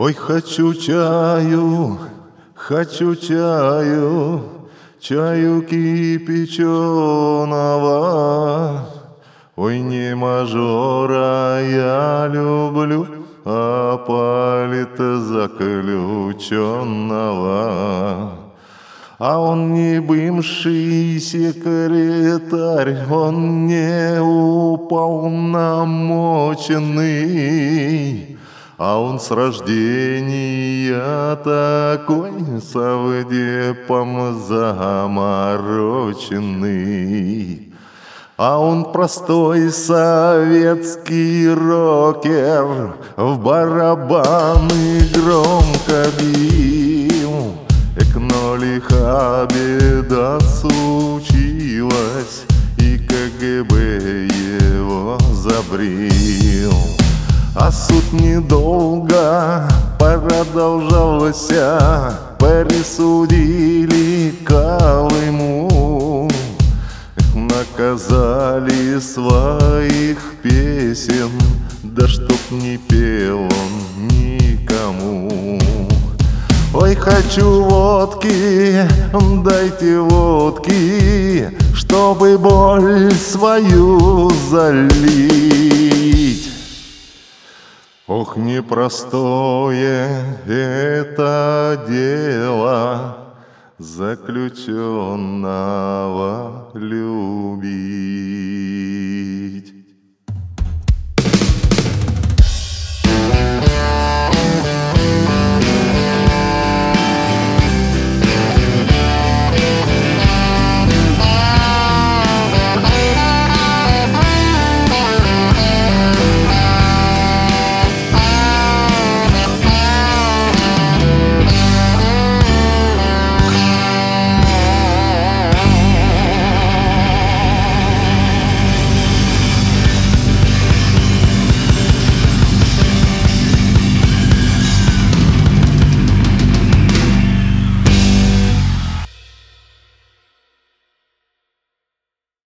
Ой, хочу чаю, хочу чаю, чаю кипяченого. Ой, не мажора я люблю, а палита заключенного. А он не бывший секретарь, он не уполномоченный. А он с рождения такой совдепом замороченный. А он простой советский рокер В барабаны громко бил Эк, но лиха беда случилась И КГБ его забрил а суд недолго продолжался, Присудили Колыму, Наказали своих песен, Да чтоб не пел он никому. Ой, хочу водки, дайте водки, Чтобы боль свою залить. Ох, непростое это дело заключенного любить.